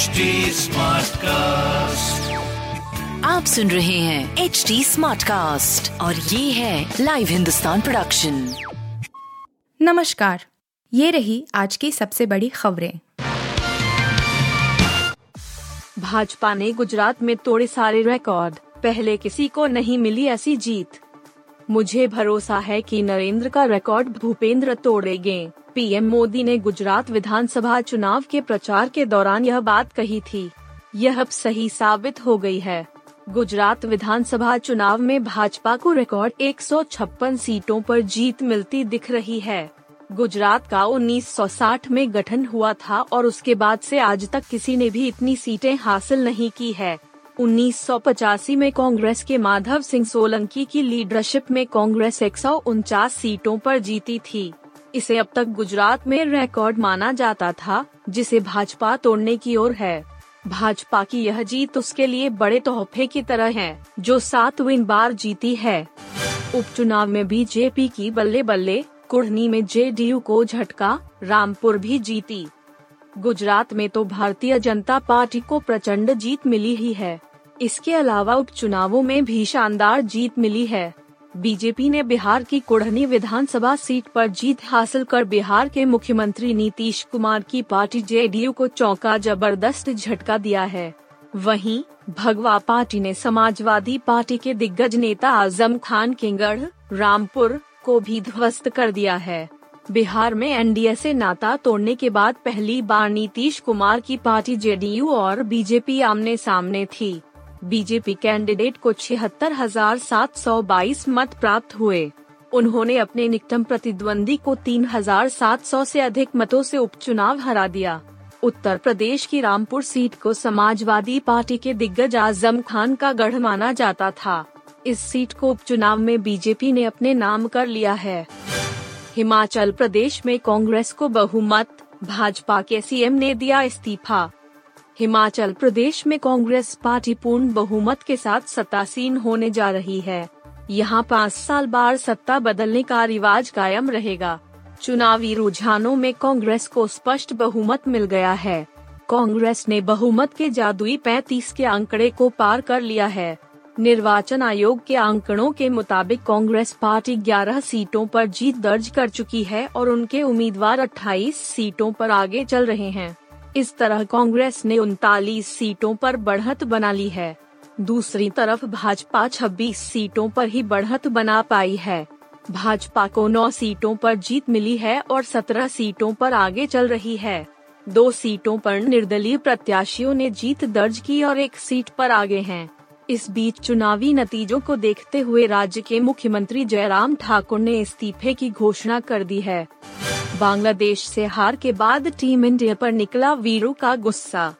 HD cast आप सुन रहे हैं एच डी स्मार्ट कास्ट और ये है लाइव हिंदुस्तान प्रोडक्शन नमस्कार ये रही आज की सबसे बड़ी खबरें। भाजपा ने गुजरात में तोड़े सारे रिकॉर्ड पहले किसी को नहीं मिली ऐसी जीत। मुझे भरोसा है कि नरेंद्र का रिकॉर्ड भूपेंद्र तोड़ेंगे। पीएम मोदी ने गुजरात विधानसभा चुनाव के प्रचार के दौरान यह बात कही थी। यह अब सही साबित हो गई है। गुजरात विधानसभा चुनाव में भाजपा को रिकॉर्ड 156 सीटों पर जीत मिलती दिख रही है। गुजरात का 1960 में गठन हुआ था और उसके बाद से आज तक किसी ने भी इतनी सीटें हासिल नहीं की है। 1985 में कांग्रेस के माधव सिंह सोलंकी की लीडरशिप में कांग्रेस एक सौ उनचास सीटों पर जीती थी। इसे अब तक गुजरात में रिकॉर्ड माना जाता था, जिसे भाजपा तोड़ने की ओर है। भाजपा की यह जीत उसके लिए बड़े तोहफे की तरह है, जो सातवीं बार जीती है। उपचुनाव में बीजेपी की बल्ले बल्ले कुढ़नी में जेडीयू को झटका, रामपुर भी जीती। गुजरात में तो भारतीय जनता पार्टी को प्रचंड जीत मिली ही है। इसके अलावा उपचुनावों में भी शानदार जीत मिली है। बीजेपी ने बिहार की कुढ़नी विधानसभा सीट पर जीत हासिल कर बिहार के मुख्यमंत्री नीतीश कुमार की पार्टी जेडीयू को चौंका ज़बरदस्त झटका दिया है। वहीं, भगवा पार्टी ने समाजवादी पार्टी के दिग्गज नेता आज़म खान के गढ़ रामपुर, को भी ध्वस्त कर दिया है। बिहार में एनडीए से नाता तोड़ने के बाद पहली बार नीतीश कुमार की पार्टी जेडीयू और बीजेपी आमने सामने थी। बीजेपी कैंडिडेट को छिहत्तर हज़ार सात सौ बाईस मत प्राप्त हुए। उन्होंने अपने निकटम प्रतिद्वंदी को तीन हज़ार सात सौ से अधिक मतों से उपचुनाव हरा दिया। उत्तर प्रदेश की रामपुर सीट को समाजवादी पार्टी के दिग्गज आज़म खान का गढ़ माना जाता था। इस सीट को उपचुनाव में बीजेपी ने अपने नाम कर लिया है। हिमाचल प्रदेश में कांग्रेस को बहुमत, भाजपा के सीएम ने दिया इस्तीफा। हिमाचल प्रदेश में कांग्रेस पार्टी पूर्ण बहुमत के साथ सत्तासीन होने जा रही है। यहाँ पाँच साल बार सत्ता बदलने का रिवाज कायम रहेगा। चुनावी रुझानों में कांग्रेस को स्पष्ट बहुमत मिल गया है। कांग्रेस ने बहुमत के जादुई 35 के आंकड़े को पार कर लिया है। निर्वाचन आयोग के आंकड़ों के मुताबिक कांग्रेस पार्टी 11 सीटों पर जीत दर्ज कर चुकी है और उनके उम्मीदवार 28 सीटों पर आगे चल रहे हैं। इस तरह कांग्रेस ने उनतालीस सीटों पर बढ़त बना ली है। दूसरी तरफ़ भाजपा 26 सीटों पर ही बढ़त बना पाई है। भाजपा को 9 सीटों पर जीत मिली है और 17 सीटों पर आगे चल रही है। दो सीटों पर निर्दलीय प्रत्याशियों ने जीत दर्ज की और एक सीट पर आगे हैं। इस बीच चुनावी नतीजों को देखते हुए राज्य के मुख्यमंत्री जयराम ठाकुर ने इस्तीफे की घोषणा कर दी है। बांग्लादेश से हार के बाद टीम इंडिया पर निकला वीरू का गुस्सा।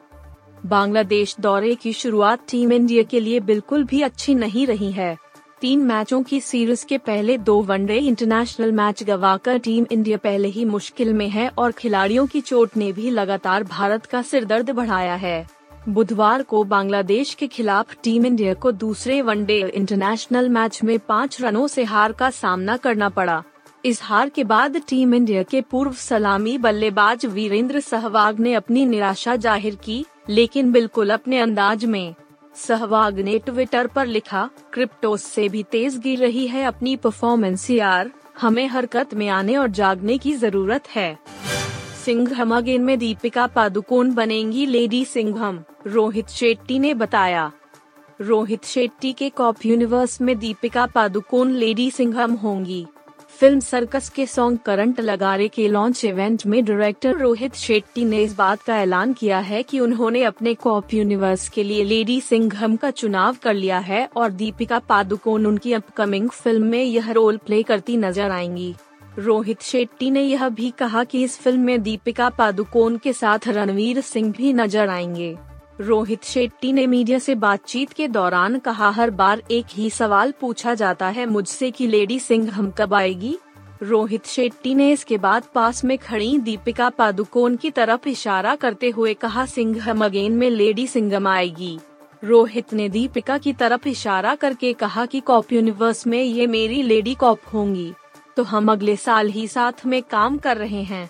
बांग्लादेश दौरे की शुरुआत टीम इंडिया के लिए बिल्कुल भी अच्छी नहीं रही है। तीन मैचों की सीरीज़ के पहले दो वनडे इंटरनेशनल मैच गवाकर टीम इंडिया पहले ही मुश्किल में है और खिलाड़ियों की चोट ने भी लगातार भारत का सिरदर्द बढ़ाया है। बुधवार को बांग्लादेश के खिलाफ टीम इंडिया को दूसरे वनडे इंटरनेशनल मैच में पाँच रनों से हार का सामना करना पड़ा। इस हार के बाद टीम इंडिया के पूर्व सलामी बल्लेबाज वीरेंद्र सहवाग ने अपनी निराशा ज़ाहिर की, लेकिन बिल्कुल अपने अंदाज में। सहवाग ने ट्विटर पर लिखा, क्रिप्टोस से भी तेज गिर रही है अपनी परफॉर्मेंस यार, हमें हरकत में आने और जागने की ज़रूरत है। सिंघम अगेन में दीपिका पादुकोण बनेंगी लेडी सिंघम, रोहित शेट्टी ने बताया। रोहित शेट्टी के कॉप यूनिवर्स में दीपिका पादुकोण लेडी सिंघम होंगी। फ़िल्म सर्कस के सॉन्ग करंट लगारे के लॉन्च इवेंट में डायरेक्टर रोहित शेट्टी ने इस बात का ऐलान किया है कि उन्होंने अपने कॉप यूनिवर्स के लिए लेडी सिंघम का चुनाव कर लिया है और दीपिका पादुकोण उनकी अपकमिंग फ़िल्म में यह रोल प्ले करती नज़र आएँगी। रोहित शेट्टी ने यह भी कहा कि इस फ़िल्म में दीपिका पादुकोण के साथ रणवीर सिंह भी नज़र आएँगे। रोहित शेट्टी ने मीडिया से बातचीत के दौरान कहा, हर बार एक ही सवाल पूछा जाता है, मुझसे कि लेडी सिंह हम कब आएगी? रोहित शेट्टी ने इसके बाद पास में खड़ी दीपिका पादुकोण की तरफ़ इशारा करते हुए कहा, सिंह हम अगेन में लेडी सिंघम आएगी। रोहित ने दीपिका की तरफ़ इशारा करके कहा कि कॉप यूनिवर्स में ये मेरी लेडी कॉप होंगी तो हम अगले साल ही साथ में काम कर रहे हैं।